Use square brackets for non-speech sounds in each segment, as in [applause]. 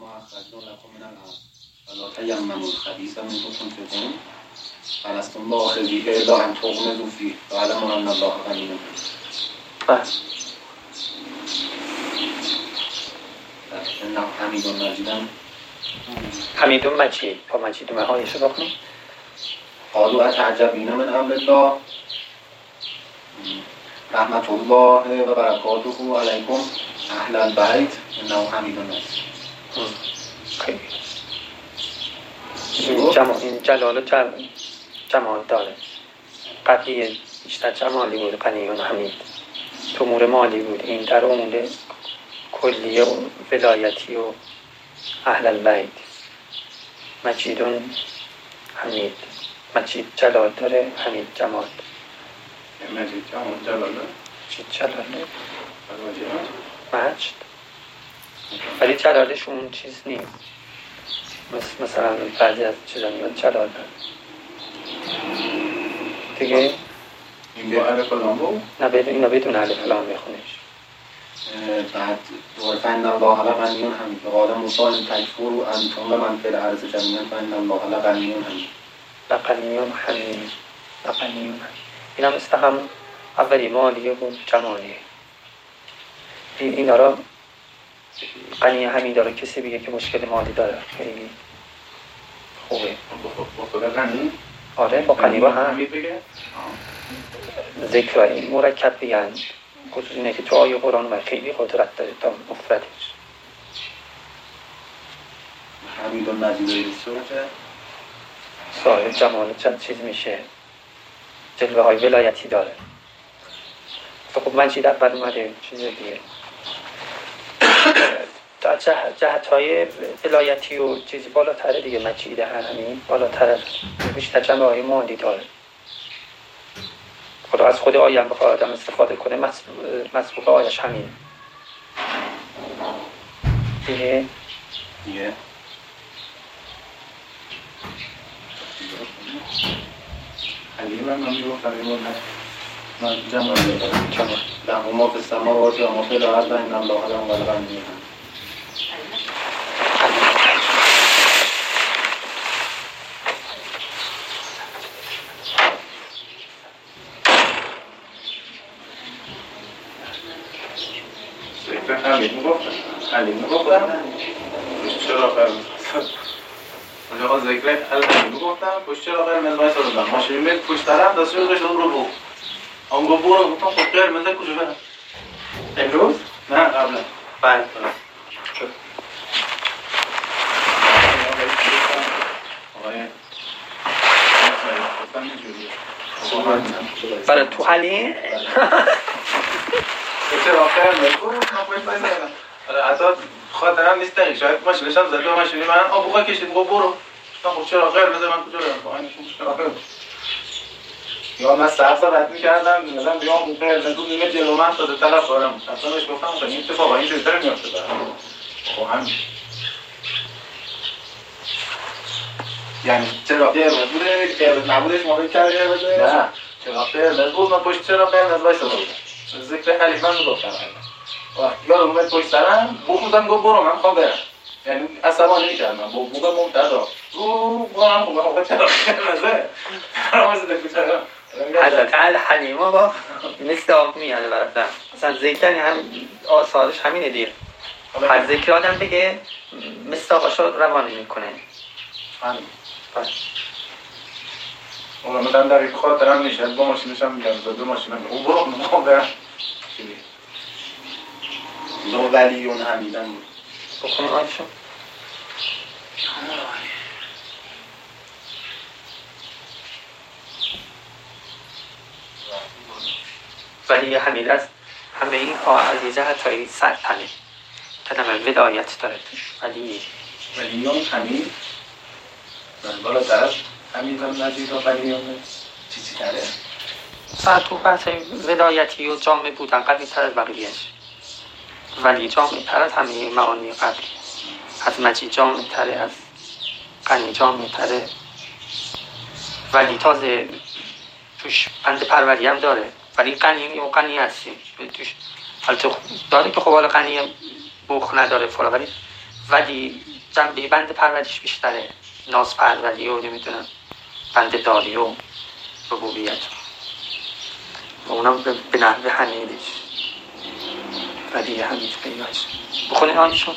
ما اخرجنا لكم من الارض ولا تیمموا الخبیث منه تنفقون فلستم باخذیه الا ان تغمضوا فیه واعلموا ان الله غنی بله. انه حمید مجیدم حمیدون مجید با مجید مهایش رو بخونیم قالوا اتعجبین من امر الله رحمت الله و برکاته علیکم اهل البیت انه حمید مجید خیلی این, جمال این جلال و جل... جمال داره. قبلی بیشتر جمالی بود قنی و حمید. تو امور مالی بود. این در امور کلی و ولایتی و اهل البیت. مجیدون حمید. مجید جلال داره حمید جمال. مجید جمال جلاله مجید جلال مجد ولی جلالش اون چیز نیست. مثلا بعضی از چیزا میاد داره دیگه؟ این به لام بود نه بدون اینا بدون الف لام میخونیش. بعد دوباره فن الله لغنی حمید قال موسی ان تکفروا انتم و من فی الارض جمیعا. فان الله حمید لقنیون حمید لقنیون حمید این هم مثل هم اولی مالیه و جمالیه. این اینا را قنی حمیده رو کسی بگه که مشکل مالی داره. خیلی خوبه. آره با قنی با هم. بگه؟ ذکرهای مرکب بگن خصوص اینه که تو آیه قرآن اومد خیلی قدرت داره تا مفردش. حمید مجید صاحب جمال چند چیز میشه؟ جلوه های ولایتی داره. خب مجید اول اومده چیز دیگه. در جه- جهت های ولایتی و چیزی بالاتره دیگه مجید همین بالاتره بیشتر جمعه های مالی داره خدا از خود آیه هم بخواه آدم استفاده کنه مسبوق آیش همین. دیگه؟ دیگه. هم من من جمع دارم جمال له ما فی السماوات و ما فی الارض ان الله لهم الغنی ذکر حمید می‌گفتم حلیم می‌گفتم چرا فرمود اونجا ذکر حلیم می‌گفتم پشت چرا دادم ماشین میاد پشت طرف دست رو گذاشت رو بو. أو جبورة بتاع سكر ما تاكل بقى الرز نعم قبلها بعد شوف Para tu ali. Você não quer, mas não foi fazer nada. العطاء خاطر أنا مستغرب شوية ماشي باش نبدا ماشي معاه أو بغا كيشد غبوره تاخذ شي غير مازال ما نكونش شي غير یا من سبز رد می‌کردم مثلا بیام اون رو نیمه جلو من داده طرف دارم اصلا بهش گفتم خب این اتفاقا این جلوتر میافته برام. خب همین. یعنی چرا؟ قرمز بوده قرمز نبودش ما فکر کرد قرمز نه. چرا قرمز بود؟ من پشت چرا قرمز وایساده بودم؟ ذکر حلیفه رو گفتم یادم اومد پشت سرم بخوزم گفت برو من خواه برم. یعنی عصبانی می‌کردم. با بوق مبتدا. رو برم خب من چرا قرمزه؟ قرمز دکوچرم حضرت حلیمه با مثل آب میانه براتن مثلا ذکر هم آثارش همینه دیر هر ذکر آدم بگه مثل آقاشو روانه می‌کنه. همین. بله. اون مثلا دقیق خاطرم نیست از با ماشینش هم میگم دو ماشینم او برو من خواه برم لو ولیون حمیدن بود بخونیم ولی حمید است همه این ها عزیزه حتی سلطنه کلمه ولایت داره توش ولی ولیون حمید من بالا طرف حمید هم نجید و ولیون چیزی تره. بعد تو بحث ولایتی و جامع بودن قوی تر از بقیهش ولی جامع تر از همه معانی قبلی از مجید جامع تره از غنی جامع تره. ولی تازه توش بند پروری هم داره. ولی غنی و غنی هستیم. توش البته داره که خب حالا غنی بخ نداره فلا ولی ولی جنبه بند پرورش بیشتره. ناز پروری و نمی‌دونم بند داری و ربوبیت. و اونم به نحوه حمیدش ولی حمید پیداش بخونه آنشون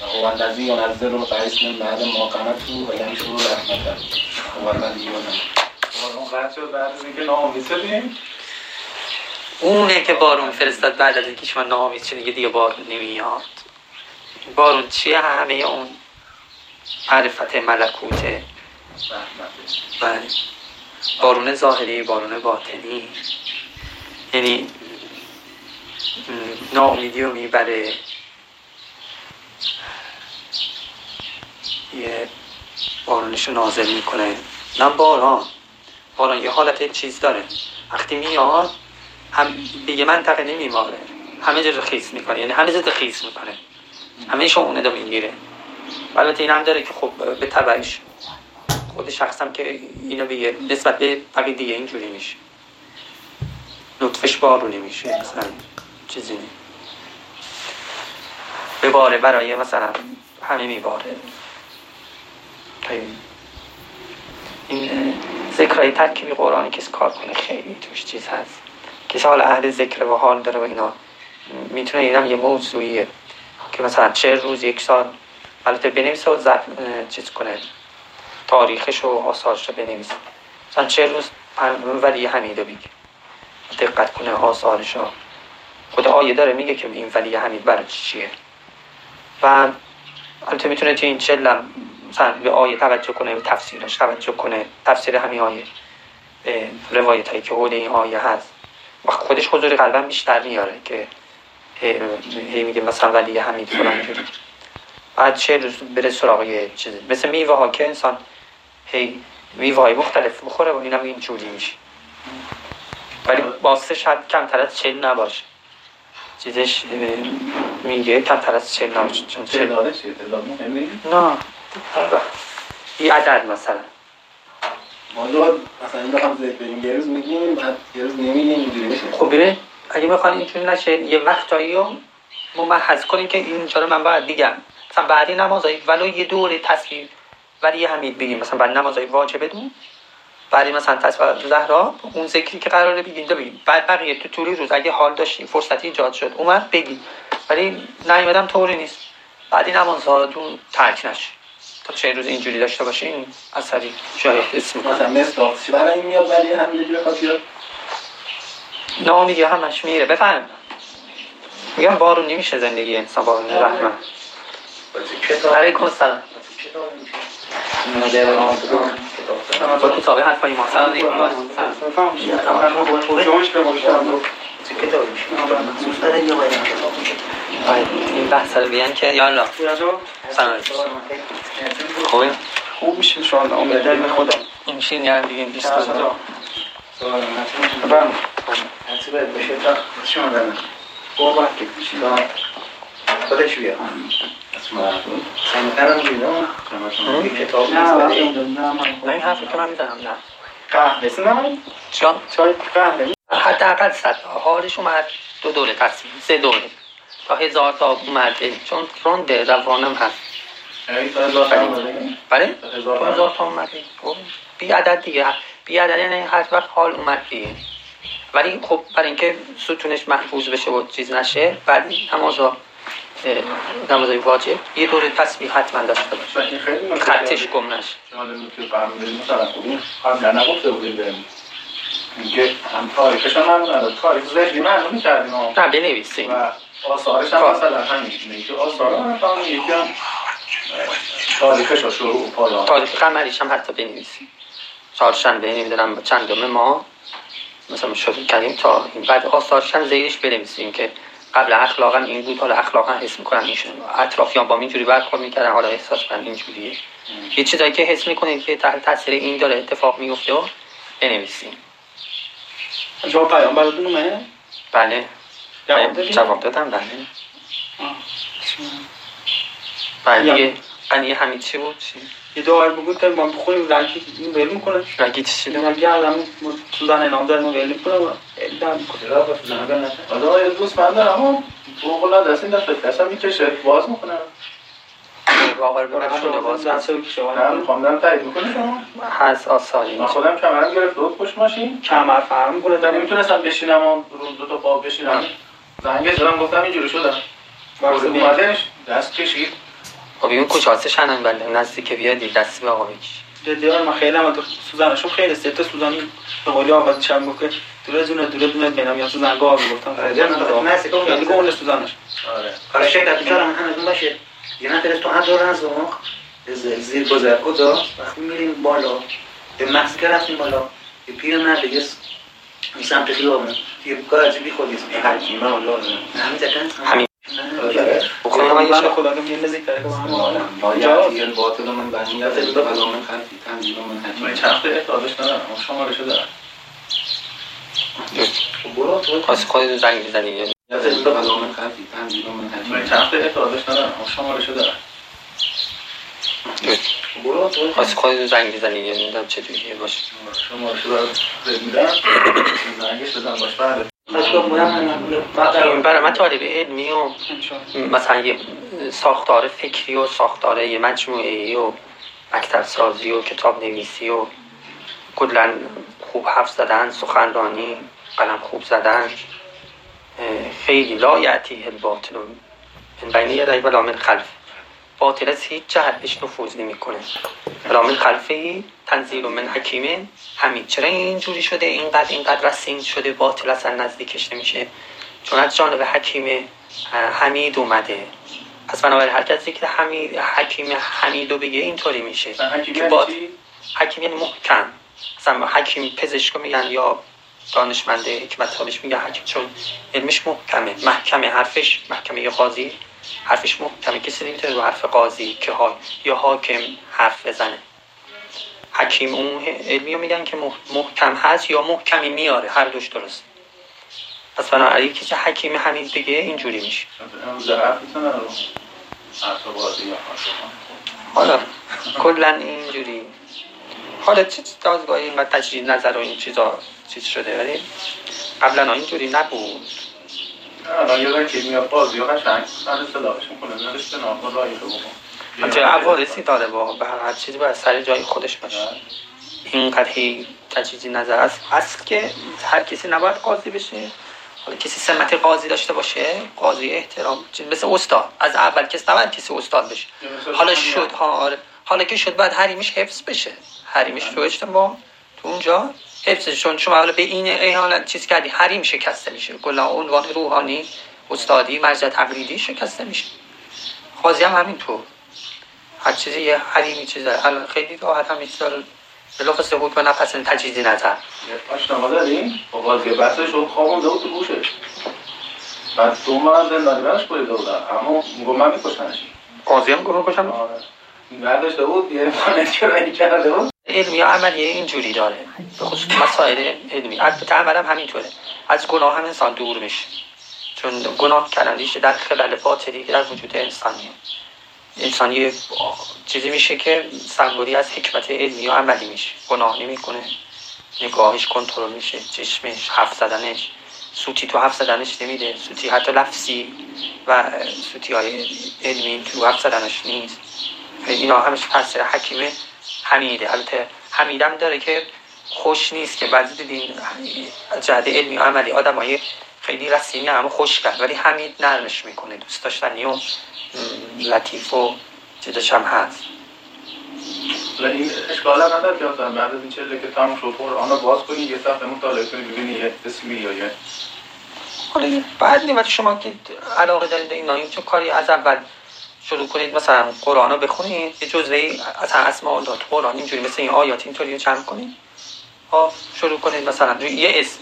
هو الذي ينزل الغيث من بعد ما قنطوا وينشر رحمته هو الذي ينزل اونه که بارون فرستاد بعد از اینکه شما ناامید شدید دیگه بارون نمیاد. بارون چیه؟ همه اون معرفت ملکوته بله. بارون ظاهری بارون باطنی. یعنی ناامیدی رو می‌بره. یه بارونش رو نازل می‌کنه. نه باران. باران یه حالت چیز داره. وقتی میاد هم به یه منطقه نمیماره. همه جا رو خیس می‌کنه. یعنی همه جا رو خیس می‌کنه. همه شمونه رو می‌گیره. البته این هم داره که خب به تبعش خود شخص هم که اینو بگه نسبت به بقیه دیگه اینجوری میشه. لطفش بارونی میشه. مثلا چیزی نی به باره برای مثلا همه میباره. این ذکرهای ترکیبی قرآنی کسی کار کنه خیلی توش چیز هست. کسی حال اهل ذکر و حال داره و اینا می‌تونه اینم یه موضوعیه که مثلا چه روز یک سال. البته بنویسه و زب... چیز کنه تاریخش و آثارش رو بنویسه مثلا چه روز ولی حمیده بگه. دقت کنه آثارش ها خود آیه داره میگه که این ولی حمید برای چیه. و البته می‌تونه تو این چلم مثلا به آیه توجه کنه به تفسیرش توجه کنه. تفسیر همین آیه به روایت هایی که حول این آیه هست. و خودش حضور قلبا بیشتر میاره که هی میگه مثلا ولی حمید فلان جوری. بعد چه روز بره سراغ یه چیزی مثل میوه ها که انسان هی میوه های مختلف بخوره و اینم این جوری میشه. ولی باسته شاید کمتر از چل نباشه. چیزش میگه کمتر از چل نباشه. چون چل نه. یه عدد مثلا. مثلا این بخوام زیاد بریم. یه روز میگیم بعد یه روز نمیگیم اینجوری میشه. خب ببین اگه می‌خوان اینجوری نشه یه وقتایی رو ممحض کنیم که اینجا رو من باید دیگم مثلا بعدی نمازایی ولو یه دور تصویر ولی یه حمید بگیم. مثلا بعد نمازایی واجبه. دون بعدی مثلا تصویر زهرا اون ذکری که قراره بگیم دو بگیم بعد بقیه تو طولی روز اگه حال داشتی فرصتی ایجاد شد اومد بگی ولی نیومدم طوری نیست. بعدی نمازهاتون ترک نشه. تا چه روز اینجوری داشته باشین اثری شاید اسم مثلا مثل چی برای این میاد ولی حمیده بخواد بیاد. نامیدی همش میره. بفهم. میگم بارون نمیشه زندگی انسان بارون رحمه علیکم السلام با کتابه حرفای ما. سلام این بحث رو بیان که یالا. سلام. خوبه خوب میشه شاید امیده به خدا. این میشه یعنی دیگه این بیست بفهم بشه تا شما دارم خودش بیا نه این حرفی که من می‌زنم نه. قهوه. سنم چون چای قهوه. حداقل صد حالش اومد دو دوره تصمیم سه دوره. تا هزار تا اومده. چون روند روانم هست. بله؟ هزار تا اومده. خب، بی عدد دیگه. بی عدد یعنی هر وقت حال اومد دیگه. ولی خب برای اینکه ستونش محفوظ بشه و چیز نشه بعد نمازا نمازای واجب. یه دور تسبیح حتما داشته باشه. خطش گم نشه. بهم. اینکه هم تاریخش هم تاریخ ذهنی معلوم می‌کردیم نه بنویسیم و آثارش هم مثلا همین که آثار هم یکی هم تاریخش رو شروع پایان. تاریخ قمریش هم حتی بنویسیم. چهارشنبه نمی‌دونم چندم ما مثلا شروع کردیم تا این. بعد آثارش هم زیرش بنویسیم که قبل اخلاقا این بود. حالا اخلاقا حس می‌کنن ایشون اطرافیان با اینجوری برخورد می‌کردن. حالا احساس کنن اینجوریه. یه چیزایی که حس می‌کنید که تحت تاثیر این داره اتفاق میفته و بنویسیم. جواب پیام براتون اومه؟ بله. جواب دادم بله بله دیگه قنیه همین چی بود چی؟ یه دعای بگو تا ما بخوریم رنگی این ول می‌کنه رنگی چی این رنگی هم سوزن انام داره ما ول می‌کنه ال دم آدم یه دوست من دارم اما فوق العاده است این دفعه دستم می‌کشه باز می‌کنه واقعا برم شده باز دست رو کشه من خواندم تایید می‌کنه شما هست آسانی من خودم کمرم گرفت بود پشت ماشین کمر فرم می‌کنه تا نمی‌تونستم بشینم دو تا پا بشینم زنگ زدم گفتم اینجوری شدم. اومدش دست کشید. خب این کوچه هستش هنم بله نزدیک بیادی دستی به آقا بکش. جدی من خیلی هم تو سوزنشون خیلی سه تا سوزن به قولی آقا چند گفت دوره دونه دوره دونه بینم. یا سوزن گاه گفتم. خیلی گونه سوزنش. آره. کار شکل بیارم همه باشه. یه نفر تو هم دور از اون زیر گذر کجا؟ وقتی میریم بالا. به که رفتیم بالا. یه پیر مرد یه سمت خیابون. یه کار عجیبی خودی اسم حکیمه الله همین دکن همین. بکنم من یه خدا رو میل ذکر هم ما یه باطل من بنی به بلا من خلفی تنظیم من من حکیم چند تا احتاجش ندارم. شمارشو دارم برو. تو خواست خودت زنگ بزنی. به بلا من خلفی تنظیم من من حکیم چند تا احتاجش ندارم. شمارشو دارم خواست خودت زنگ بزنی یا نمی‌دونم چجوریه باشه زد میدم زنگش بزن باش بعد این برای من طالب علمی و مثلا یه ساختار فکری و ساختار یه مجموعه ای و مکتب سازی و کتاب نویسی و کلا خوب حرف زدن سخنرانی قلم خوب زدن خیلی لا یعتی الباطل من بین یدی ولا من خلف باطل از هیچ جهت بهش نفوذ نمی‌کنه. ولا من خلفه تنزیل من حکیمه همین چرا اینجوری شده؟ اینقدر اینقدر رسین شده باطل اصلا نزدیکش نمیشه. چون از جانب حکیم حمید اومده. پس بنابراین هر کسی که حمید حکیم حمیدو بگه اینطوری میشه. حکیم که یعنی با-؟ حکیم یعنی محکم. مثلا حکیم پزشکو میگن یا دانشمند حکمت میگن حکیم. چون علمش محکمه. محکمه حرفش محکمه قاضی. حرفش محکمه کسی نمی‌تونه رو حرف قاضی که ها یا حاکم حرف بزنه. حکیم اون علمی میگن که مح- محکم هست یا محکمی میاره. هر دوش درست. پس بنابراین کسی حکیم حمید بگه اینجوری میشه. حالا کلا اینجوری. حالا چه دازگاهی اینقدر تجدید نظر و این چیزا چیز شده ولی قبلا اینجوری نبود. حتی عوارضی داره با به هر چیزی باید سر جای خودش باشه. اینقدر هی تجدید نظر است اصل که هر کسی نباید قاضی بشه. حالا کسی سمت قاضی داشته باشه قاضی احترام مثل استاد. از اول کس نباید کسی استاد بشه. حالا شد ها آره. حالا که شد باید حریمش حفظ بشه. حریمش تو اجتماع تو اونجا. حفظ چون شما حالا به این احانت چیز کردی حریم شکسته میشه. کلا عنوان روحانی استادی مرجع تقلیدی شکسته میشه. قاضی هم همینطور هر چیزی یه حریمی چیزه الان خیلی راحت هم چیزا رو بلافاصله حکم نپسند تجدیدی نظر. آشنامه داریم. با بازی بحثش رو خوابونده بود تو گوشش. بعد دو من زندانی برش بریده بودن. اما میگو من میکشنش قاضی هم گروه آره. برداشته بود یه مانیتورایی کرده بود؟ علمی یا عملی اینجوری داره. به خصوص مسائل علمی. البته هم همینطوره. از گناه هم انسان دور میشه. چون گناه کردن ریشه در خلل باطلی که در وجود انسانی انسان یه چیزی میشه که سنگوری از حکمت علمی و عملی میشه. گناه نمی‌کنه. نگاهش کنترل میشه. چشمش حرف زدنش. سوتی تو حرف زدنش نمیده. سوتی حتی لفظی و سوتی های علمی تو حرف زدنش نیست. اینا همش تاثیر حکیمه. حمیده البته حمیدم داره که خوش نیست که بعضی دیدین جهت علمی و عملی آدم های خیلی رسیمی اما خوش کرد. ولی حمید نرمش می‌کنه. دوست داشتنی و لطیف و چیزش هم هست. حالا این اشکال هم نداره که مثلا بعد از این چله که تموم شد قرآن رو باز کنی یه صفحه مطالعه کنی ببینی یه اسمی یا یه. حالا بعد نیمت شما که علاقه دارید این چون کاری از اول شروع کنید مثلا قرآن رو بخونید یه جزوه اصلا اسم الله تو قرآن اینجوری مثل این آیات اینطوری رو جمع کنید. ها شروع کنید مثلا یه اسم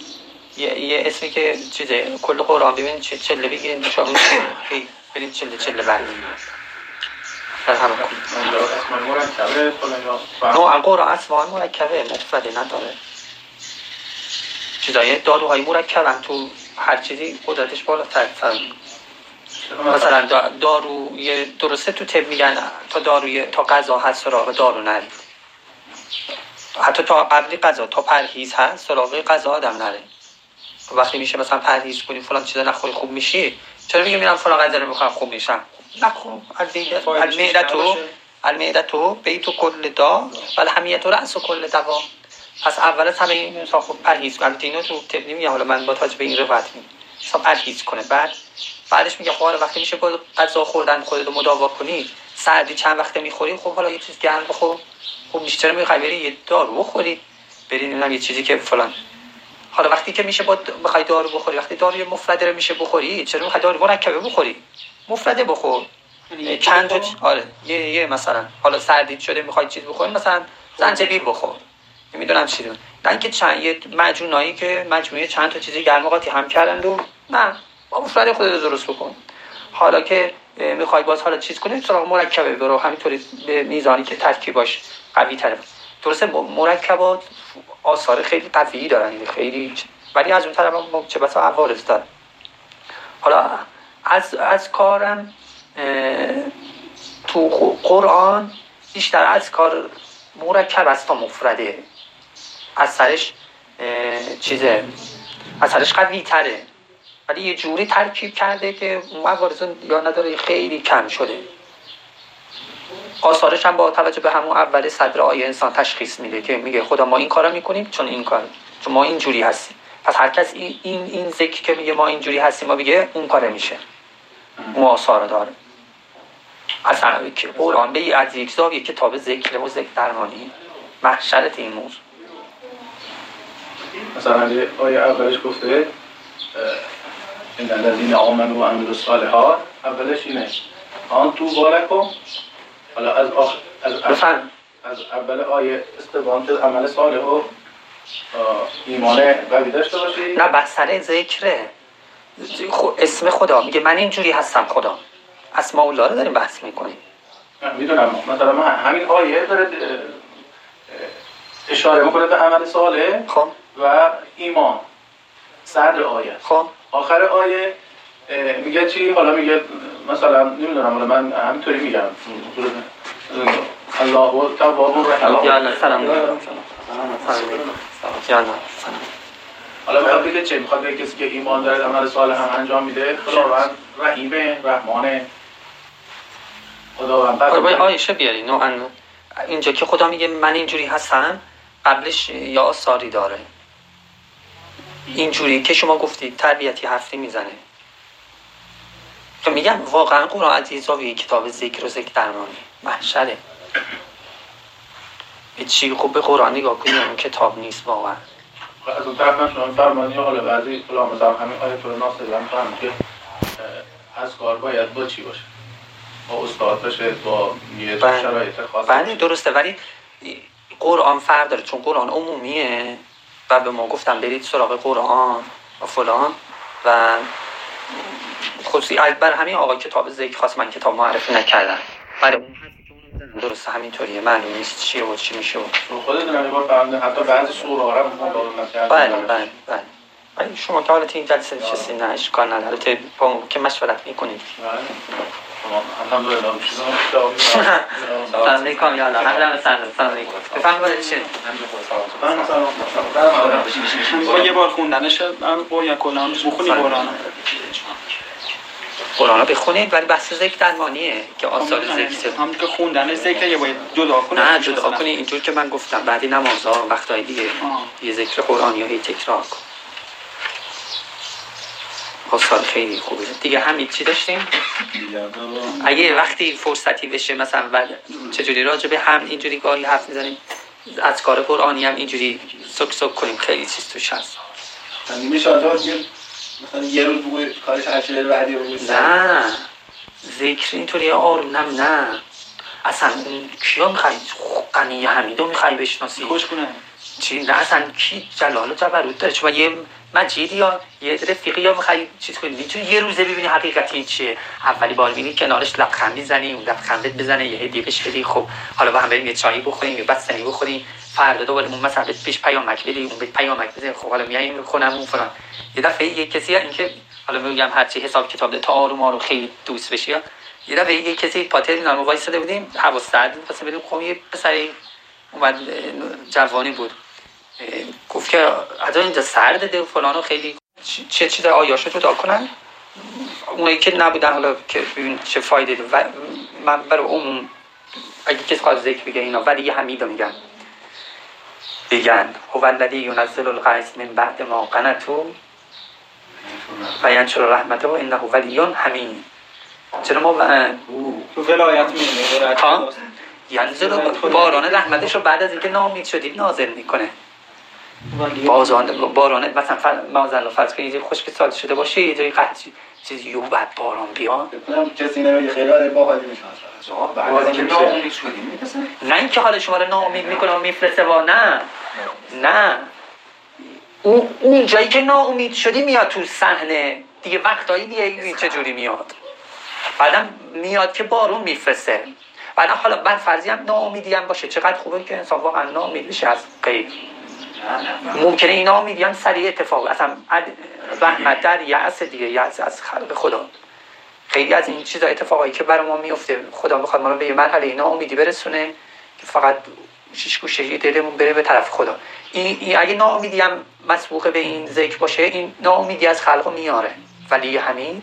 یه, یه اسمی که چیزه کل قرآن ببینید چه چله بگیرید شما برید چله چله مرکبه فهم. نوع قرآن اسمان مرکبه مفرده نداره. چیزای داروهای مرکبن تو هر چیزی قدرتش بالاتر فرق مثلا دارو درسته تو طب میگن تا داروی تا غذا هست سراغ دارو نرید. حتی تا قبل غذا تا پرهیز هست سراغ غذا آدم نره. وقتی میشه مثلا پرهیز کنی فلان چیزا نخوری خوب میشی چرا میگه میرم فلان غذا رو می‌خوام خوب میشم؟ نخور المعدتو المعدتو بیتو کل دا. ولی همیتو رأس کل دوا پس اول از همه این خوب پرهیز کنه اینو تو نمیگه حالا من با تاج به این روایت حساب پرهیز کنه. بعد بعدش میگه خب وقتی میشه با غذا خوردن خودت رو مداوا کنی. سردی چند وقته می‌خوری؟ خب حالا یه چیز گرم بخور. خب میشه چرا می‌خوای بری یه دارو بخوری. بری نمی‌دونم یه چیزی که فلان. حالا وقتی که میشه با بخوای دارو بخوری وقتی داروی مفرده رو میشه بخوری چرا می‌خوای دارو مرکبه بخوری؟ مفرده بخور. یعنی چند تا آره یه یه مثلا. حالا سردی شده می‌خوای چیز بخوری مثلا زنجبیل بخور. نمی‌دونم چی دون نه اینکه چند یه مجموعه‌ای که مجموعه چند تا چیزی گرماقاتی هم کردن و نه با مفرد خودت درست بکن. حالا که می‌خوای باز حالا چیز کنی سراغ مرکبه برو همینطوری به میزانی که ترکیباش قوی تره. درسته مرکبات آثار خیلی قوی دارن یعنی خیلی ولی از اون طرف چه بسا عوارض دارن حالا از, از کارم تو قرآن بیشتر از کار مرکب است تا مفرده. از سرش چیزه از سرش قوی تره. ولی یه جوری ترکیب کرده که موارز یا نداره خیلی کم شده. آثارش هم با توجه به همون اول صدر آیه انسان تشخیص میده که میگه خدا ما این کارا می‌کنیم چون این کار چون ما این جوری هستیم. پس هر کس این این, این ذکر که میگه ما این جوری هستیم ما میگه اون کاره میشه. اون آثار داره. اصلا قرآن به از یک کتاب ذکر و ذکر درمانی. محشرت این موضوع مثلا آیه اولش گفته این الذین آمنوا و عملوا الصالحات اولش اینه. آن تو بالکم حالا از آخ... از از اول آیه استبان عمل صالح و ایمان قوی داشته باشی. نه بسر ذکره. اسم خدا. میگه من اینجوری هستم خدا. اسماء الله رو داریم بحث می‌کنیم. می‌دونم. مثلا همین آیه داره اشاره می‌کنه به عمل صالح. خب. و ایمان. صدر آیه خب. آخر آیه میگه چی؟ حالا میگه مثلا نمی‌دونم حالا من همینطوری میگم. الله تواب رحیم سلام. حالا می‌خواد بگه چه می‌خواد بگه کسی که ایمان داره عمل صالح هم انجام میده. خداوند رحیمه رحمانه. خداوند آره آیشه بیاری نوعا. اینجا که خدا میگه من اینجوری هستم قبلش یا آثاری داره. اینجوری که شما گفتید تربیتی هفته می‌زنه. میگم واقعا قرآن عزیزاوی کتاب ذکر و ذکر درمانی. محشره. به چی؟ خوب به قرآن نگاه کنید اون کتاب نیست واقعا. از اون طرف شما فرمانی حالا بعضی کلام مثلا همین آیت رو ناصر هم که از کار باید با چی باشه؟ با استاد باشه با یه بله. شرایط خاص بله درسته. ولی قرآن فرق داره چون قرآن عمومیه. و به ما گفتم برید سراغ قرآن و فلان و خصوصی بر همین آقا کتاب ذکر خواست من کتاب معرفی نکردم. برای اون درست همینطوریه معلوم نیست چیه و چی میشه خودت نمیبار فهمده حتی بعضی هم بله بله بله. ولی شما که حالت این جلسه نشستی نه اشکال نداره. که مشورت می‌کنید. بله. سلام علیکم یا الله. حضرت سلام علیکم. با یه بار خوندنش من کلا بخونی قرآن قرآن بخونید ولی بحث ذکر درمانیه که آثار ذکر. هم که خوندن ذکر یه باید جدا کنی نه جدا کنی اینجور که من گفتم بعدی نمازها وقتهای دیگه. یه ذکر قرآنی یا تکرار کن. آثار خیلی خوبه. دیگه همین چی داشتیم؟ اگه وقتی فرصتی بشه مثلا چجوری راجع به هم اینجوری گاهی حرف می‌زنیم از کار قرآنی هم اینجوری سک سک کنیم خیلی چیز توش هست. مثلا یه روز بگوی کارش هر بعدی رو نه. ذکر اینطوری آروم نم نه. اصلا کیا می‌خوای؟ قنی حمیدو می‌خوای بشناسی؟ خوش کنه. چی؟ نه اصلا کی جلال جبروت داره؟ شما یه مجید یا یه رفیقی یا می‌خوای چیز کنی؟ چون یه روزه ببینی حقیقت این چیه. اولی بار ببینی کنارش لبخند می‌زنی اون لبخندت بزنه یه هدیه بهش بدی. خب حالا با هم بریم یه چایی بخوریم یه بستنی بخوریم. فردا دوباره اون مثلا پیش پیامک بدی اون به پیامک بزنی خب حالا میایم خونم اون فلان. یه دفعه یه کسی اینکه حالا میگم هرچی حساب کتاب ده تا آروم آروم خیلی دوست بشی. یه دفعه یه کسی پاتر اینا وایساده بودیم هوا سرد پس بریم خب یه پسری اومد جوانی بود. گفت که از اینجا سرده ده و فلان و خیلی چی- چه چیز آیاشو جدا کنن اونایی که نبودن حالا که ببین چه فایده ده. و من برای عموم اگه کسی خواهد ذکر بگه اینا ولی یه حمید رو میگن بگن هو الذی ینزل الغیث من بعد ما قنطوا و ینشر رحمته و انه ولی حمید چرا ما تو ولایت؟ خداست. ینزل باران رحمتش رو بعد از اینکه ناامید شدید نازل می‌کنه بازان بارانه مثلا فر... مازن فرض کنید یه خشک سال شده باشه یه جایی قطع چیزی یو بعد باران بیاد. بکنم کسی نمیگه خیلی آره با حالی میشن بعد از اینکه ناامید شدیم. نه اینکه حال شما رو ناامید می‌کنه و میفرسته و نه. نه. اون اون جایی که ناامید شدی میاد تو صحنه. دیگه وقتایی دیگه این چه جوری میاد. بعدم میاد که بارون میفرسته. بعدم حالا بر فرضی هم ناامیدی هم باشه. چقدر خوبه که انسان واقعا ناامید بشه از غیر ممکنه این ناامیدی هم سریع اتفاق. اصلا رحمت در یأس دیگه یأس از خلق خدا. خیلی از این چیزا اتفاقایی که برای ما میفته. خدا می‌خواد ما رو به یه مرحله ناامیدی برسونه که فقط شیش گوشه دلمون بره به طرف خدا. این, این اگه ناامیدی هم مسبوق به این ذکر باشه این ناامیدی از خلق رو میاره. ولی همین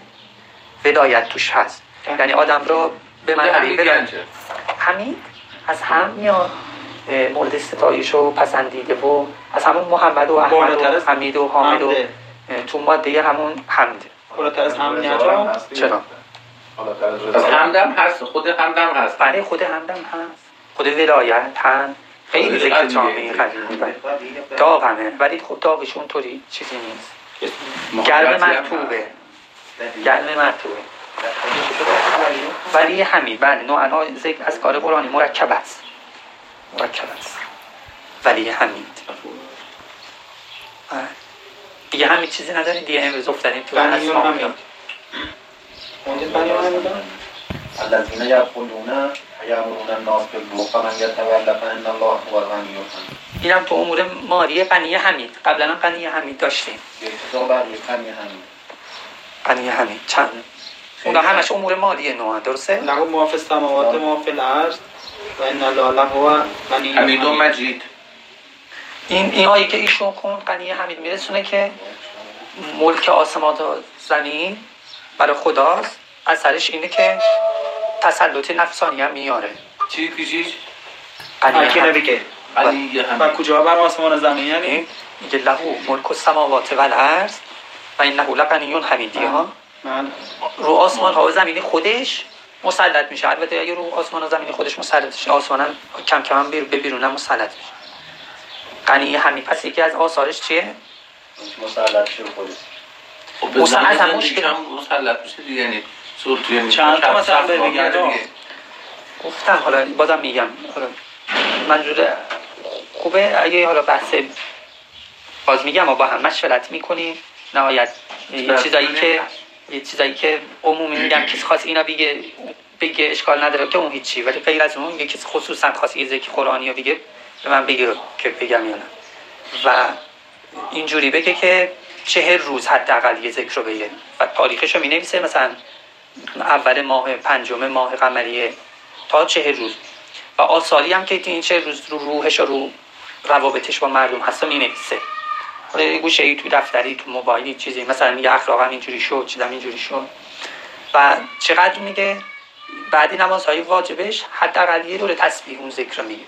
ولایت توش هست. یعنی آدم را به مرحله حمید از هم میاد. مورد ستایش و پسندیده و از همون محمد و احمد و حمید و حامد و تو ماده همون حمد بالاتر از هم نیاجا چرا؟ از هم همدم هست خود همدم هست. برای خود همدم هست. خود ولایت هم خیلی ذکر. جامعه قدیمی. داغ همه ولی خب داغش اونطوری چیزی نیست. گرم مرتوبه. گرم مرتوبه. ولی همین. بله نوع ذکر از کار قرآنی مرکب است. مرکب است. ولی حمید بله. دیگه همین چیزی نداریم دیگه امروز افتادیم تو اسما حمید. اونجا بنی و حمید هم؟ الذين يقولون يأمرون الناس بالبخل ومن يتولى فإن الله هو الغني اینم تو امور ماری قنی حمید. قبلا هم قنی حمید داشتیم. ابتدا بقیه غنی همین قنی حمید. چند؟ اونا همش امور مالی نوع درسته؟ له ما فی السماوات و ما فی الارض. و ان الله له غنی حمید و مجید. این این آیه که ایشون خون قنی حمید میرسونه که ملک آسمان و زمین برای خداست. اثرش اینه که تسلط نفسانی هم میاره. چی پیشیش؟ قنی کی حمید. و کجا بر آسمان و زمین یعنی؟ میگه لهو ملک السماوات و الارض و این لهو لقنیون حمیدی ها. من رو آسمان ها و زمینی خودش مسلط میشه. البته اگه رو آسمان و زمینی خودش مسلط شه آسمان هم کم کم هم بیر- به بیرون هم مسلط میشه. قنی حمید پس یکی از آثارش چیه؟ مسلط شد خودش. خب مسلط هم مشکل. مسلط میشه دیگه یعنی صورت یعنی چند تا مثلا دیگه. گفتم حالا بازم میگم. حالا منظور خوبه. اگه حالا بحث باز میگم ما با هم مشورت می‌کنیم. نهایت یه چیزایی که یه چیزایی که عمومی میگم کسی خواست اینا بگه بگه اشکال نداره که اون هیچی. ولی غیر از اون یه کسی خصوصا خواست یه ذکر قرآنی رو بگه به من بگه که بگم یا نه. و اینجوری بگه که چهر روز حداقل یه ذکر رو بگه. و تاریخش رو می نویسه مثلا اول ماه پنجم ماه قمریه تا چهر روز. و آثاری هم که این چهر روز رو روحش و رو روابطش با مردم هست می نویسه گوشه ای تو دفتری تو موبایلی چیزی. مثلا میگه اخلاقا اینجوری شد چیزم اینجوری شد. و چقدر میگه؟ بعدی نمازهای واجبش حداقل یه دوره تسبیح اون ذکر رو میگه.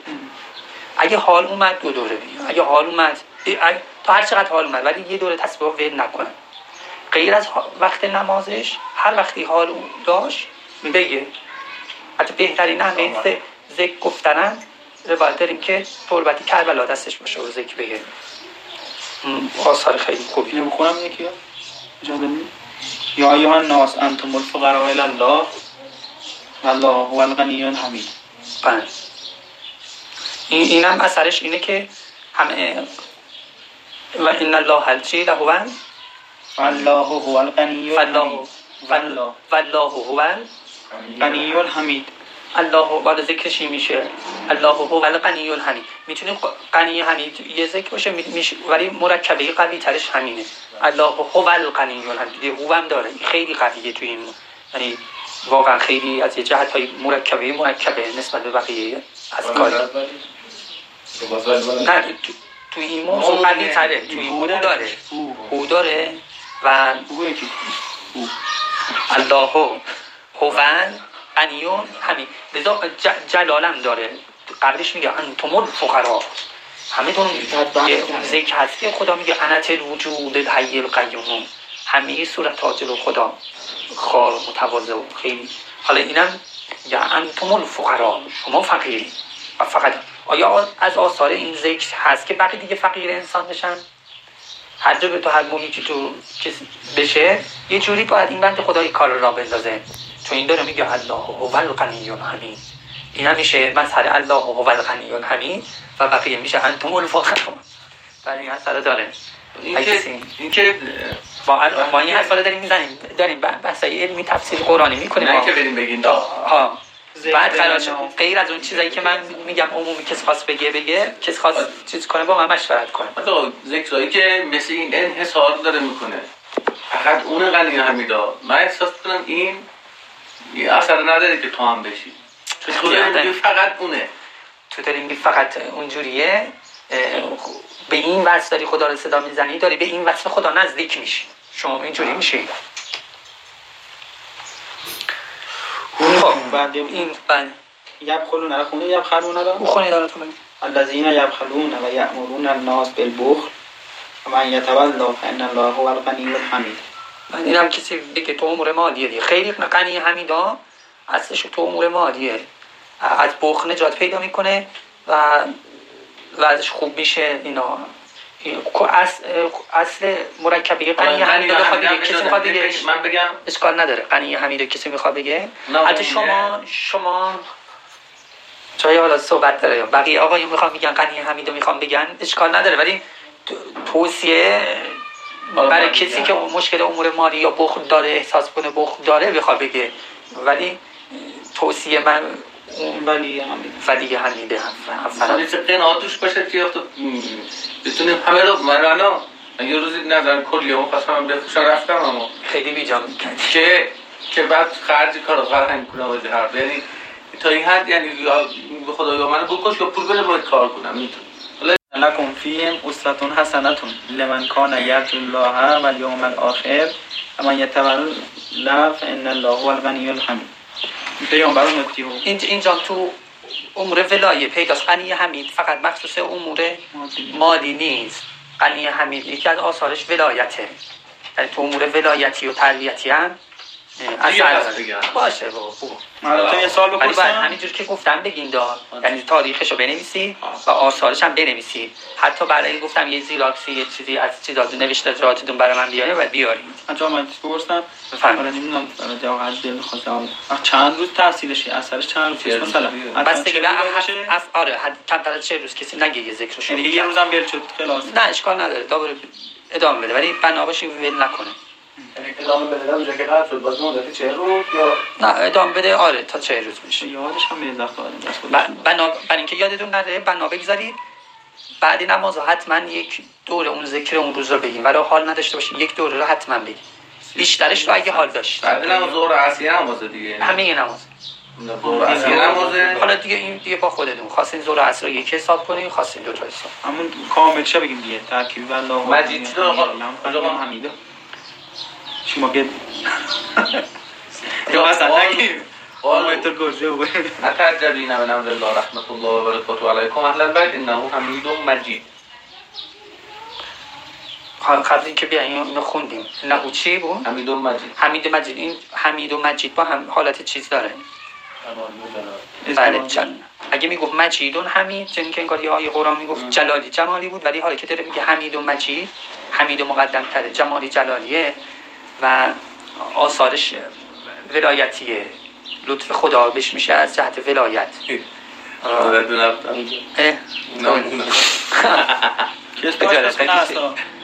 اگه حال اومد دو دوره بگه اگه حال اومد اگه- تا هر چقدر حال اومد ولی یه دوره تسبیح ول نکنه. غیر از وقت نمازش هر وقتی حال داشت بگه. حتی بهترین ذ- ذکر گفتنن روایت داریم که تربتی کربلا دستش باشه و ذکر بگه. آثار خیلی خوبی. اینو بخونم یکی اجازه یا ایها الناس انتم الفقراء الی الله والله هو الغنی الحمید. بله. این اینم اثرش اینه که همه و ان الله هل چی له هو الغنی والله الحمید. والله والله هو غنی الحمید. الله بالا ذکرش میشه؟ الله هو الغنی الحمید می‌تونیم غنی حمید یه ذکر باشه می- میشه ولی مرکبه قوی ترش همینه. الله هو الغنی الحمید دیگه هو هم داره. خیلی قویه توی این یعنی واقعا خیلی از یه جهت های مرکبه مرکبه نسبت به بقیه از کاری نه تو, تو این موضوع قوی تره. تو این هو داره. هو. داره و او یکی. الله غنیون همین لذا جلالم داره. قبلش میگه انتم الفقرا. همه تون یه ذکر هست که خدا میگه انت الوجود الحی القیوم. همه صورتات رو خدا خار و متواضع و خیلی. حالا اینم یا انتم الفقرا. شما فقیری. و فقط آیا از آثار این ذکر هست که بقیه دیگه فقیر انسان بشن؟ هر جا به تو هر محیطی تو کسی بشه یه جوری باید این بند خدای کار را بندازه. تو این داره میگه الله هو الغنی الحمید. این هم میشه مظهر الله هو الغنی الحمید و بقیه میشه انتم الفقرا برای این اثر داره. این اگه که سی- این. که با با این حرفا رو داریم می‌زنیم. داریم بحثای علمی تفسیر قرآنی می‌کنیم. نه که بریم بگین ها بعد. شد. غیر از اون چیزایی که من میگم عمومی کسی خواست بگه بگه. کسی خواست چیز کنه با من مشورت کنه. مثلا ذکرهایی که مثل این انحصار داره می‌کنه. فقط اون غنی حمیدا من احساس کنم این یه اثر نداره که تو هم بشی. تو فقط اونه. تو داری میگی فقط اونجوریه. به این وصف داری خدا رو صدا می‌زنی داری به این وصف خدا نزدیک میشی. شما اینجوری میشی. خب. بعد این بله. یبخلون را خونه یبخلون را او خونه داره تو. الذين يبخلون ويأمرون الناس بالبخل ومن يتولى فإن الله هو الغني الحميد من اینم کسی بگه تو امور مالیه دیگه. خیلی غنی حمیدا اصلش تو امور مالیه. از بخ نجات پیدا می‌کنه و وضعش خوب میشه اینا. این- اصل, مرکبه غنی حمیدا بخواد بگه کسی می‌خواد بگه من بگم اشکال نداره. غنی حمیدا کسی می‌خواد بگه. حتی. شما شما جای حالا صحبت داره. بقیه آقایون می‌خوام بگن غنی حمیدا می‌خوام بگن اشکال نداره. ولی تو- توصیه برای من کسی. که مشکل امور مالی یا بخل داره احساس کنه بخل داره بخواد بگه. ولی توصیه من ولی ولی حمیده مثلا قناعت توش باشه که وقت بتونیم همه رو من من یه روزی نظر کلی اون خواستم بفروشم رفتم اما. خیلی بیجا می‌کرد که که بعد خرج کار فرهنگ کنم هر یعنی تا این حد یعنی به خدا یا منو بکش یا پول بده باید کار کنم می‌تونم. لكم فيهم أسوة حسنة لمن كان يرجو الله واليوم الآخر ومن يتولى فإن الله هو الغني الحميد پیامبر و اینجا تو امور ولایه پیداست. غنی حمید فقط مخصوص امور مالی نیست. غنی حمید یکی از آثارش ولایته. یعنی تو امور ولایتی و تربیتی هم باشه بابا. من یه سال بپرسم. همینجور که گفتم بگین دا یعنی تاریخش رو بنویسی و آثارش هم بنویسی. حتی برای این گفتم یه زیراکسی یه چیزی از چیزا نوشته جاتتون برای من بیاره و بیارید انجام من بپرسم. آره نمی‌دونم برای جواب از دل می‌خواستم چند روز تاثیرش اثرش چند روز؟ مثلا اف- باشه؟ اف- آره حد کمتر از چه روز. کسی نگه یه ذکرشو یعنی یه روزم بیل شد خلاص. نه اشکال نداره. دوباره ادامه بده. ولی بنا باشه ول نکنه. ادامه بده اونجا که قرار شد باز مدتی چه روز؟ یا؟ نه ادامه بده آره تا چه روز میشه. یادش هم خودش. ب- بنا برای اینکه یادتون نره بنا بگذارید. بعد نماز حتما یک دور اون ذکر اون روز رو بگیم. ولی حال نداشته باشید یک دوره رو حتما بگیم. بیشترش رو اگه حال داشت. بعد نماز ظهر عصر نمازه دیگه. همه نماز. حالا دیگه این دیگه با خودتون. خواستین زور عصر رو یک حساب کنین خواستین دو تا حساب. همون کامل شه بگیم دیگه؟ ترکیبی والله مجید شده آقا. آقا. حمیده شما گد یا اصلا نگیم قالوا آمایت گرجه و أتعجبين من أمر الله رحمة الله وبركاته عليكم أهل البيت إنه حميد مجيد ها- قبل اینکه بیاین اینو خوندیم. نهو چی بود؟ حمید مجید. حمید و مجید. این حمید و مجید با هم حالت چیز داره. بله جل... اگه می‌گفت مجیدون حمید چون که انگار یه آیه قرآن می‌گفت جلالی جمالی بود ولی حالا که داره میگه حمید و مجید حمید و مقدم تره جمالی جلالیه. و آثارش ولایتیه لطف خدا بهش میشه از جهت ولایت. اه. [laughs]